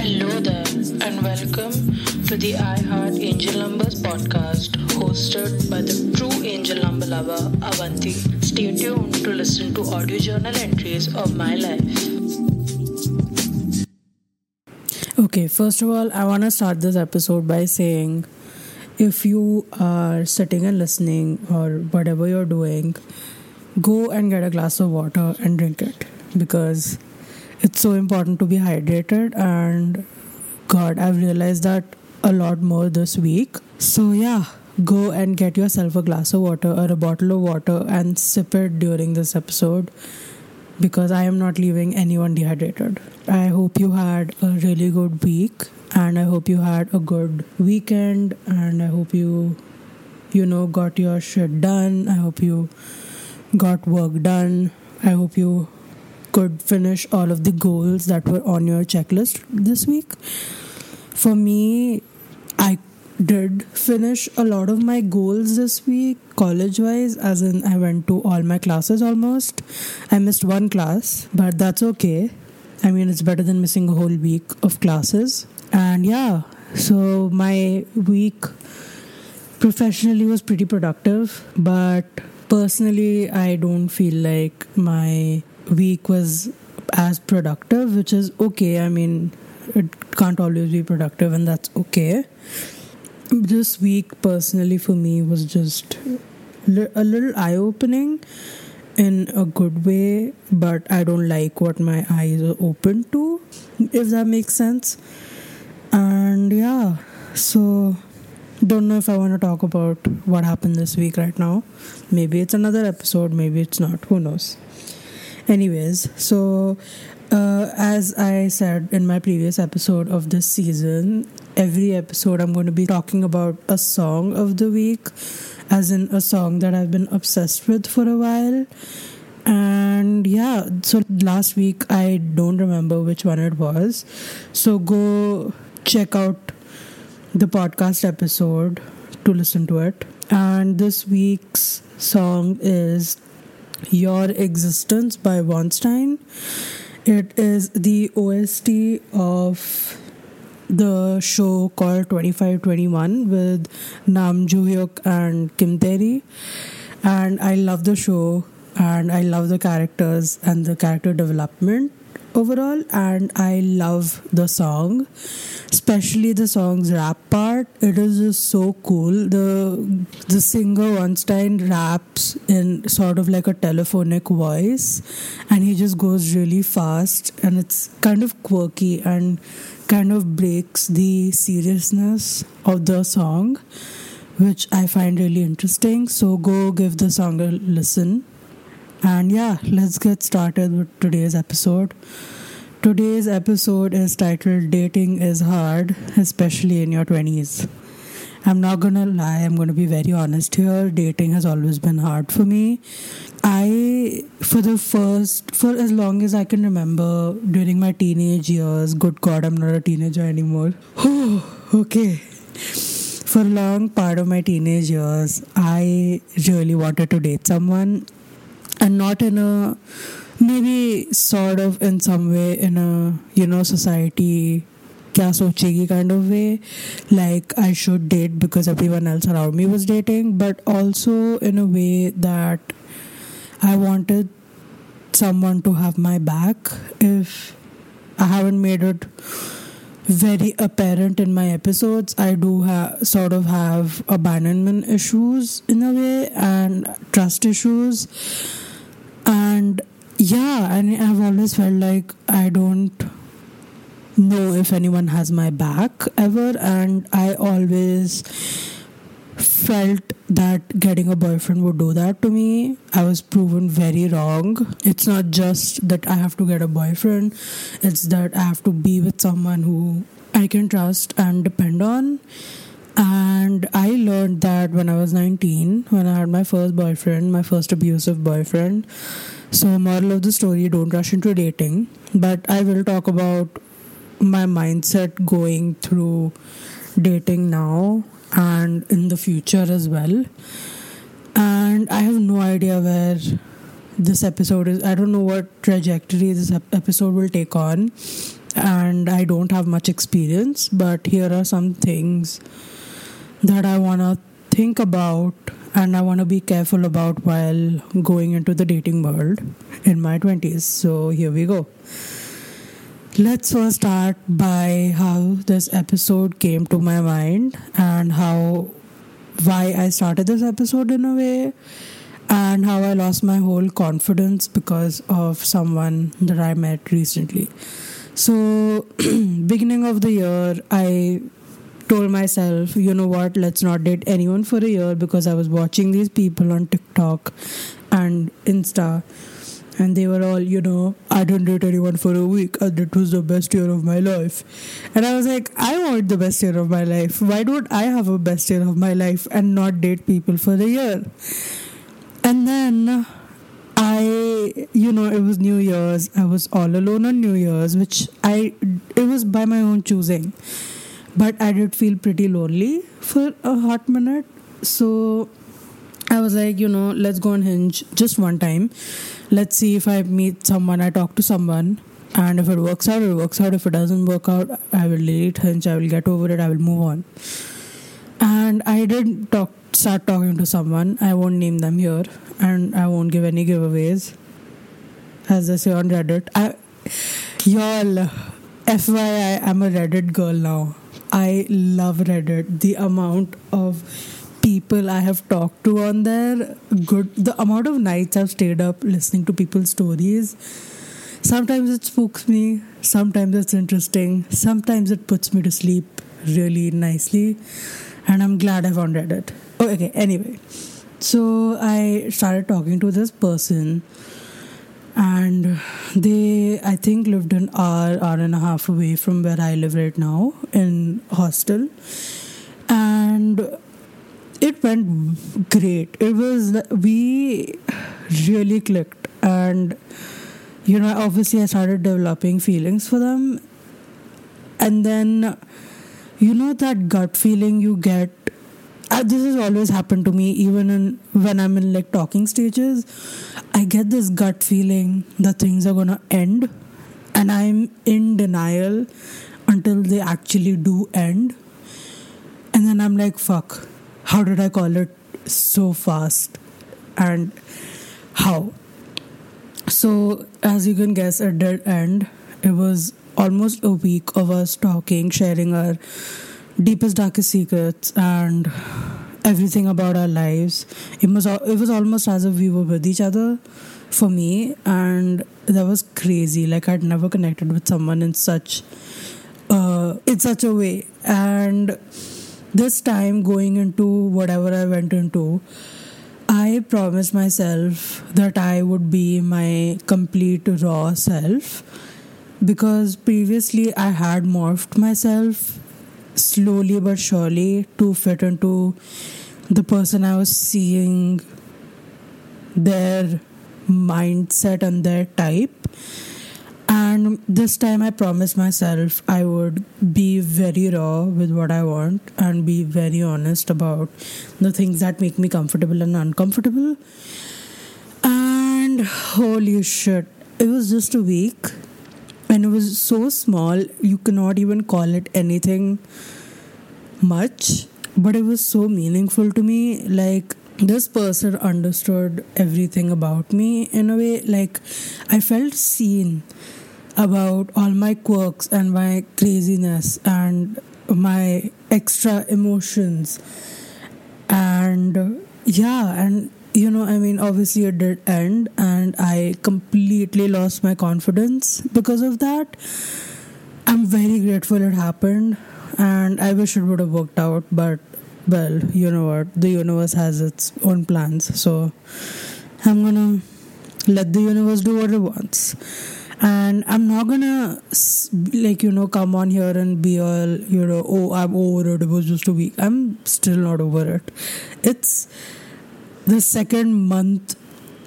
Hello there, and welcome to the iHeart Angel Numbers podcast, hosted by the true angel number lover, Avanti. Stay tuned to listen to audio journal entries of my life. Okay, first of all, I want to start this episode by saying if you are sitting and listening or whatever you're doing, go and get a glass of water and drink it because it's so important to be hydrated. And God, I've realized that a lot more this week. So, yeah, go and get yourself a glass of water or a bottle of water and sip it during this episode because I am not leaving anyone dehydrated. I hope you had a really good week and I hope you had a good weekend and I hope you you know got your shit done. I hope you got work done. I hope you could finish all of the goals that were on your checklist this week. For me, I did finish a lot of my goals this week, college wise, as in I went to all my classes almost. I missed one class, but that's okay. I mean, it's better than missing a whole week of classes. And yeah, so my week professionally was pretty productive, but personally, I don't feel like my week was as productive, which is okay. I mean, it can't always be productive, and that's okay. This week, personally, for me, was just a little eye opening in a good way, but I don't like what my eyes are open to, if that makes sense. And yeah, so don't know if I want to talk about what happened this week right now. Maybe it's another episode, maybe it's not, who knows. Anyways, so uh, as I said in my previous episode of this season, every episode I'm going to be talking about a song of the week, as in a song that I've been obsessed with for a while. And yeah, so last week I don't remember which one it was. So go check out the podcast episode to listen to it. And this week's song is Your Existence by Wonstein. It is the OST of the show called 2521 with Nam Joo Hyuk and Kim Tae And I love the show and I love the characters and the character development overall and I love the song especially the song's rap part. It is just so cool. The the singer Wonstein raps in sort of like a telephonic voice and he just goes really fast and it's kind of quirky and kind of breaks the seriousness of the song which I find really interesting. So go give the song a listen and yeah, let's get started with today's episode. Today's episode is titled Dating is Hard, especially in your 20s. I'm not gonna lie, I'm gonna be very honest here. Dating has always been hard for me. I, for the first, for as long as I can remember during my teenage years, good God, I'm not a teenager anymore. okay. For a long part of my teenage years, I really wanted to date someone and not in a maybe sort of in some way in a you know society kya sochegi kind of way. Like i should date because everyone else around me was dating but also in a way that i wanted someone to have my back if i haven't made it very apparent in my episodes. I do have sort of have abandonment issues in a way and trust issues and yeah and i've always felt like i don't know if anyone has my back ever. And i always felt that getting a boyfriend would do that to me. I was proven very wrong. It's not just that i have to get a boyfriend. It's that i have to be with someone who i can trust and depend on and I learned that when I was 19, when I had my first boyfriend, my first abusive boyfriend. So, moral of the story don't rush into dating. But I will talk about my mindset going through dating now and in the future as well. And I have no idea where this episode is. I don't know what trajectory this episode will take on and I don't have much experience, but here are some things that I want to think about and I want to be careful about while going into the dating world in my 20s. So here we go. Let's first start by how this episode came to my mind and how why I started this episode in a way and how I lost my whole confidence because of someone that I met recently. So, beginning of the year, I told myself, you know what, let's not date anyone for a year because I was watching these people on TikTok and Insta and they were all, you know, I didn't date anyone for a week, uh, and it was the best year of my life. And I was like, I want the best year of my life. Why don't I have a best year of my life and not date people for a year? And then I, you know, it was New Year's. I was all alone on New Year's, which I, it was by my own choosing. But I did feel pretty lonely for a hot minute. So I was like, you know, let's go on Hinge just one time let's see if I meet someone, I talk to someone, and if it works out, it works out. If it doesn't work out, I will delete Hinge, I will get over it, I will move on. And I did talk, start talking to someone. I won't name them here, and I won't give any giveaways, as I say on Reddit. I, y'all, FYI, I'm a Reddit girl now. I love Reddit. The amount of people I have talked to on there, good the amount of nights I've stayed up listening to people's stories. Sometimes it spooks me, sometimes it's interesting, sometimes it puts me to sleep really nicely, and I'm glad I found Reddit. Oh, okay, anyway. So I started talking to this person and they I think lived an hour, hour and a half away from where I live right now in hostel. And it went great. It was we really clicked, and you know, obviously, I started developing feelings for them, and then you know that gut feeling you get. Uh, this has always happened to me, even in when I'm in like talking stages. Get this gut feeling that things are gonna end, and I'm in denial until they actually do end, and then I'm like, "Fuck." how did I call it so fast and how? So, as you can guess, it did end. It was almost a week of us talking, sharing our deepest, darkest secrets, and everything about our lives. It was it was almost as if we were with each other for me, and that was crazy. Like I'd never connected with someone in such uh, in such a way, and this time going into whatever I went into, I promised myself that I would be my complete raw self because previously I had morphed myself slowly but surely to fit into the person I was seeing, their mindset and their type and this time I promised myself I would be very raw with what I want and be very honest about the things that make me comfortable and uncomfortable. And holy shit, it was just a week and it was so small, you cannot even call it anything much, but it was so meaningful to me. Like, this person understood everything about me in a way, like, I felt seen about all my quirks and my craziness and my extra emotions and yeah and you know i mean obviously it did end and i completely lost my confidence because of that. I'm very grateful it happened and i wish it would have worked out but well you know what? The universe has its own plans so i'm gonna let the universe do what it wants. And i'm not gonna like you know come on here and be all you know oh i'm over it. It was just a week. I'm still not over it. It's the second month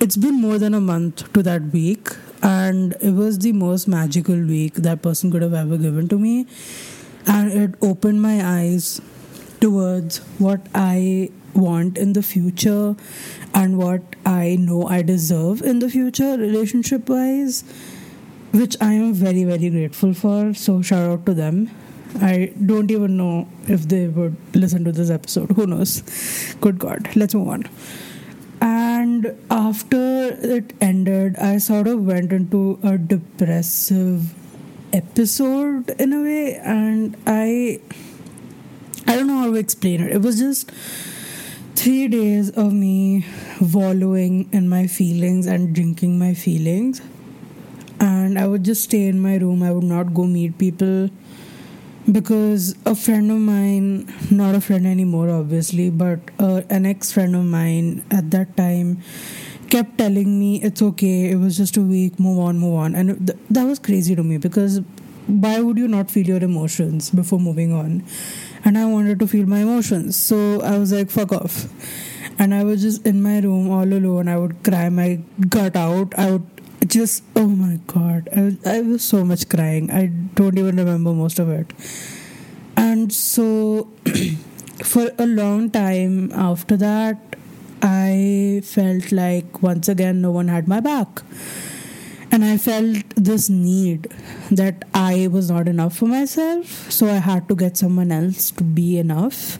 it's been more than a month to that week and it was the most magical week that person could have ever given to me and it opened my eyes towards what i want in the future and what i know i deserve in the future relationship wise which I am very, very grateful for. So, shout out to them. I don't even know if they would listen to this episode. Who knows? Good God. Let's move on. And after it ended, I sort of went into a depressive episode in a way, and I. I don't know how to explain it. It was just three days of me wallowing in my feelings and drinking my feelings. And I would just stay in my room. I would not go meet people because a friend of mine, not a friend anymore, obviously, but uh, an ex friend of mine at that time kept telling me it's okay, it was just a week, move on, move on. And th- that was crazy to me because why would you not feel your emotions before moving on? And I wanted to feel my emotions. So I was like, fuck off. And I was just in my room all alone. I would cry my gut out. I would just oh my god I, I was so much crying. I don't even remember most of it. And so for a long time after that i felt like once again no one had my back. And i felt this need that i was not enough for myself. So i had to get someone else to be enough.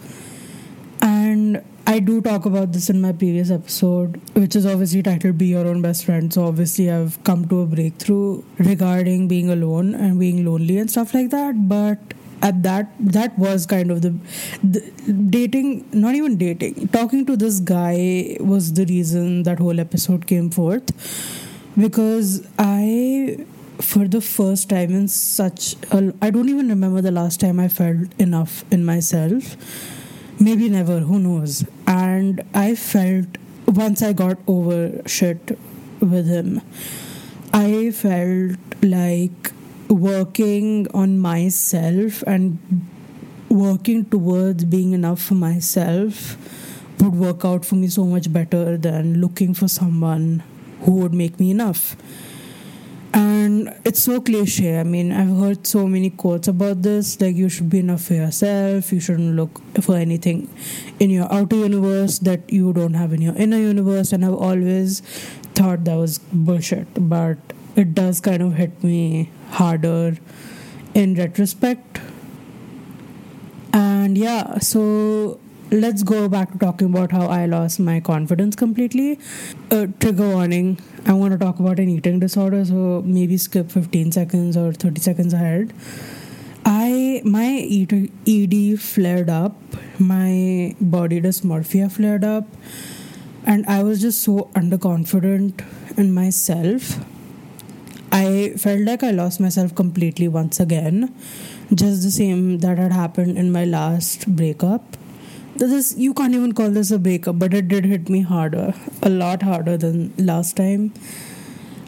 And I do talk about this in my previous episode, which is obviously titled Be Your Own Best Friend. So, obviously, I've come to a breakthrough regarding being alone and being lonely and stuff like that. But at that, that was kind of the, the dating, not even dating, talking to this guy was the reason that whole episode came forth. Because I for the first time in such I don't even remember the last time I felt enough in myself maybe never who knows? And i felt once i got over shit with him i felt like working on myself and working towards being enough for myself would work out for me so much better than looking for someone who would make me enough and it's so cliche. I mean, I've heard so many quotes about this like, you should be enough for yourself, you shouldn't look for anything in your outer universe that you don't have in your inner universe. And I've always thought that was bullshit, but it does kind of hit me harder in retrospect. And yeah, so let's go back to talking about how I lost my confidence completely. Uh, trigger warning I want to talk about an eating disorder, so maybe skip 15 seconds or 30 seconds ahead. I my ED flared up, my body dysmorphia flared up, and I was just so underconfident in myself. I felt like I lost myself completely once again, just the same that had happened in my last breakup this is you can't even call this a breakup but it did hit me harder a lot harder than last time.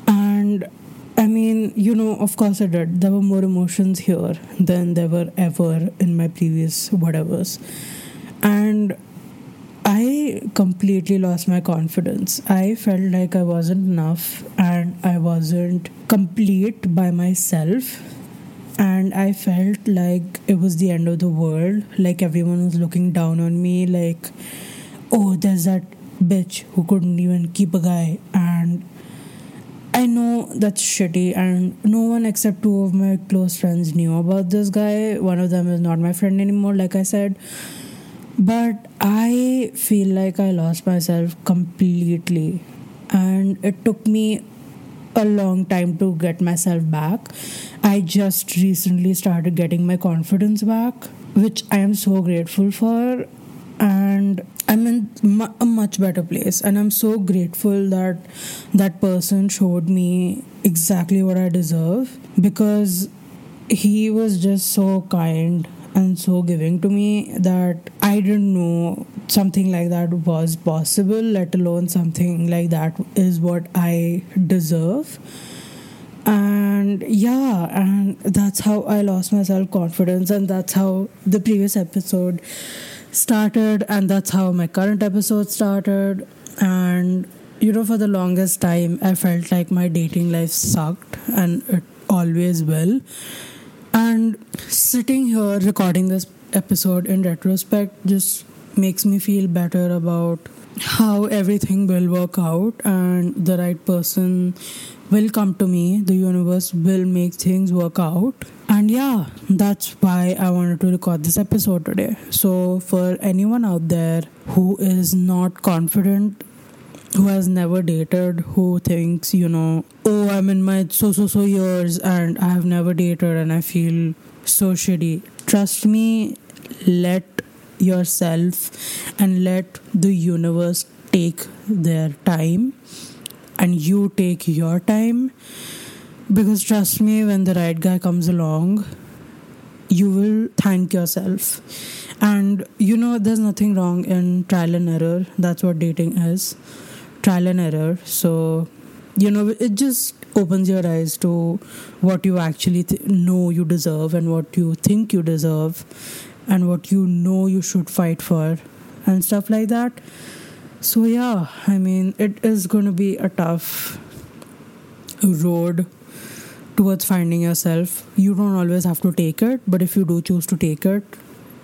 And i mean you know of course i did. There were more emotions here than there were ever in my previous whatevers. And i completely lost my confidence. I felt like i wasn't enough and i wasn't complete by myself and I felt like it was the end of the world. Like everyone was looking down on me, like, oh, there's that bitch who couldn't even keep a guy. And I know that's shitty, and no one except two of my close friends knew about this guy. One of them is not my friend anymore, like I said. But I feel like I lost myself completely, and it took me a long time to get myself back. I just recently started getting my confidence back, which I am so grateful for. And I'm in a much better place. And I'm so grateful that that person showed me exactly what I deserve because he was just so kind and so giving to me that I didn't know something like that was possible, let alone something like that is what I deserve. And yeah, and that's how I lost my self confidence, and that's how the previous episode started, and that's how my current episode started. And you know, for the longest time, I felt like my dating life sucked, and it always will and sitting here recording this episode in retrospect just makes me feel better about how everything will work out and the right person will come to me, the universe will make things work out. And yeah, that's why I wanted to record this episode today. So, for anyone out there who is not confident, who has never dated, who thinks, you know, oh, I'm in my so so so years and I have never dated and I feel so shitty. Trust me, let yourself and let the universe take their time and you take your time. Because trust me when the right guy comes along you will thank yourself. And you know there's nothing wrong in trial and error. That's what dating is trial and error. So you know it just opens your eyes to what you actually th- know you deserve and what you think you deserve and what you know you should fight for and stuff like that. So yeah i mean it is going to be a tough road towards finding yourself. You don't always have to take it but if you do choose to take it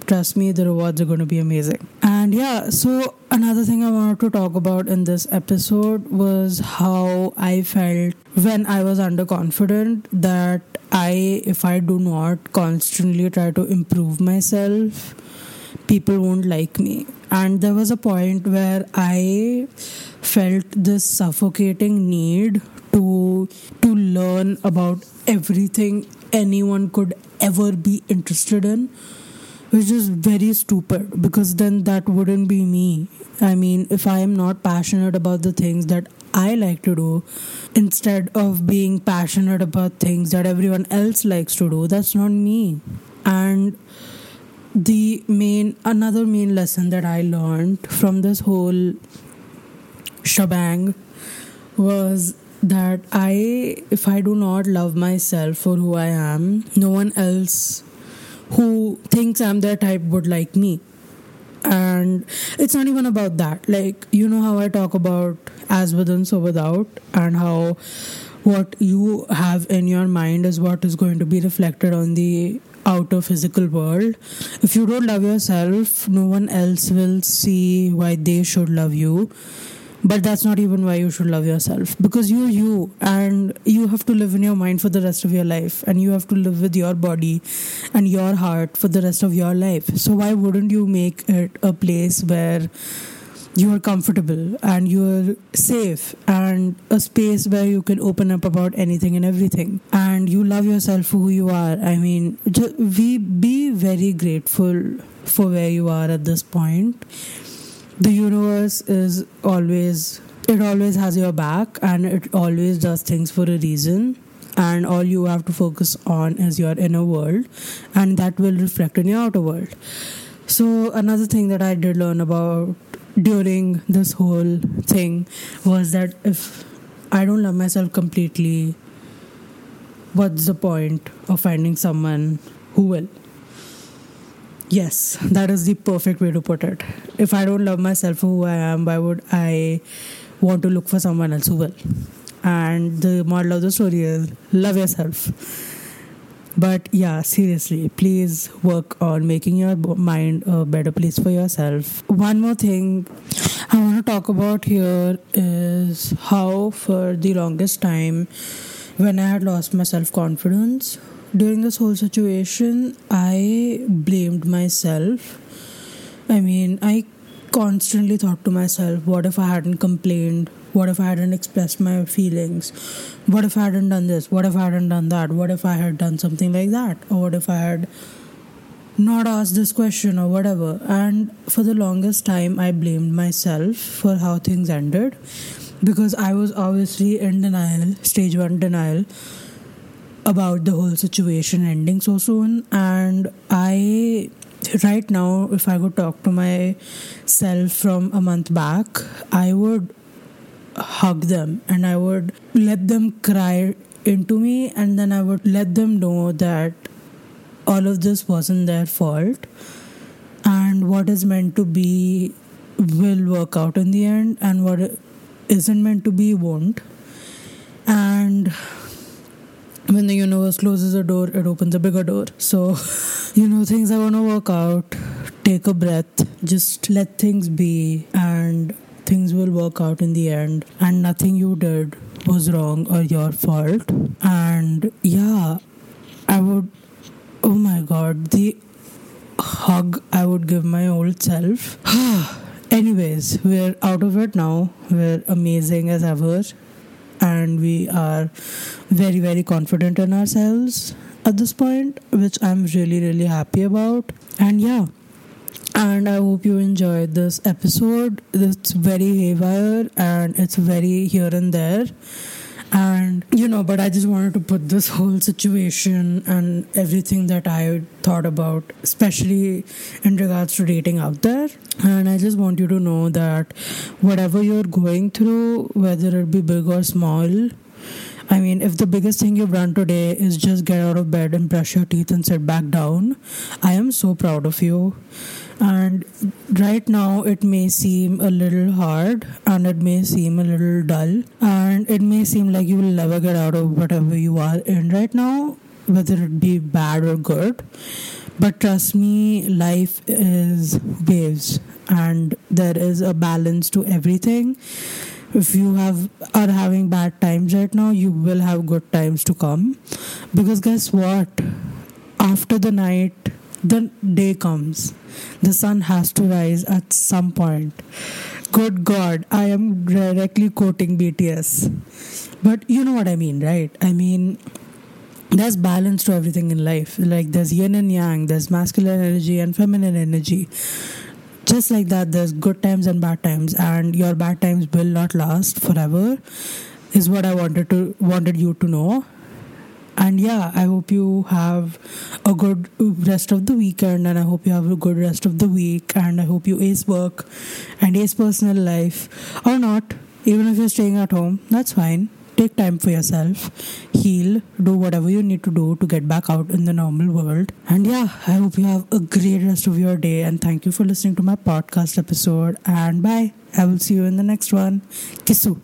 trust me the rewards are going to be amazing. and yeah so another thing i wanted to talk about in this episode was how i felt when i was underconfident that i if i do not constantly try to improve myself people won't like me. And there was a point where i felt this suffocating need to to learn about everything anyone could ever be interested in which is very stupid because then that wouldn't be me. I mean, if I am not passionate about the things that I like to do, instead of being passionate about things that everyone else likes to do, that's not me. And the main, another main lesson that I learned from this whole shebang was that I, if I do not love myself for who I am, no one else who thinks I'm their type would like me. And it's not even about that. Like, you know how I talk about as within, so without, and how what you have in your mind is what is going to be reflected on the outer physical world. If you don't love yourself, no one else will see why they should love you but that's not even why you should love yourself. Because you're you and you have to live in your mind for the rest of your life and you have to live with your body and your heart for the rest of your life. So why wouldn't you make it a place where you are comfortable and you're safe and a space where you can open up about anything and everything? And you love yourself for who you are. I mean just, we be very grateful for where you are at this point the universe is always it always has your back and it always does things for a reason. And all you have to focus on is your inner world and that will reflect in your outer world. So another thing that i did learn about during this whole thing was that if i don't love myself completely what's the point of finding someone who will Yes, that is the perfect way to put it. If I don't love myself who I am, why would I want to look for someone else who will? And the moral of the story is love yourself. But yeah, seriously, please work on making your mind a better place for yourself. One more thing I want to talk about here is how, for the longest time, when I had lost my self confidence, during this whole situation, I blamed myself. I mean, I constantly thought to myself, what if I hadn't complained? What if I hadn't expressed my feelings? What if I hadn't done this? What if I hadn't done that? What if I had done something like that? Or what if I had not asked this question or whatever? And for the longest time, I blamed myself for how things ended because I was obviously in denial, stage one denial about the whole situation ending so soon. And i right now if i could talk to myself from a month back i would hug them and i would let them cry into me. And then i would let them know that all of this wasn't their fault. And what is meant to be will work out in the end. And what isn't meant to be won't and when the universe closes a door, it opens a bigger door. So, you know, things are going to work out. Take a breath, just let things be, and things will work out in the end. And nothing you did was wrong or your fault. And yeah, I would, oh my god, the hug I would give my old self. Anyways, we're out of it now. We're amazing as ever. And we are very, very confident in ourselves at this point, which I'm really, really happy about. And yeah, and I hope you enjoyed this episode. It's very haywire and it's very here and there. And you know, but I just wanted to put this whole situation and everything that I thought about, especially in regards to dating out there. And I just want you to know that whatever you're going through, whether it be big or small, I mean, if the biggest thing you've done today is just get out of bed and brush your teeth and sit back down, I am so proud of you. And right now, it may seem a little hard and it may seem a little dull, and it may seem like you will never get out of whatever you are in right now, whether it be bad or good. But trust me, life is waves, and there is a balance to everything if you have are having bad times right now you will have good times to come. Because guess what? After the night the day comes. The sun has to rise at some point. Good god i am directly quoting bts but you know what i mean right? I mean there's balance to everything in life. Like there's yin and yang there's masculine energy and feminine energy just like that there's good times and bad times and your bad times will not last forever is what i wanted to wanted you to know. And yeah i hope you have a good rest of the weekend and i hope you have a good rest of the week and i hope you ace work and ace personal life or not. Even if you're staying at home that's fine take time for yourself. Heal. Do whatever you need to do to get back out in the normal world. And yeah i hope you have a great rest of your day and thank you for listening to my podcast episode. And bye. I will see you in the next one. Kissu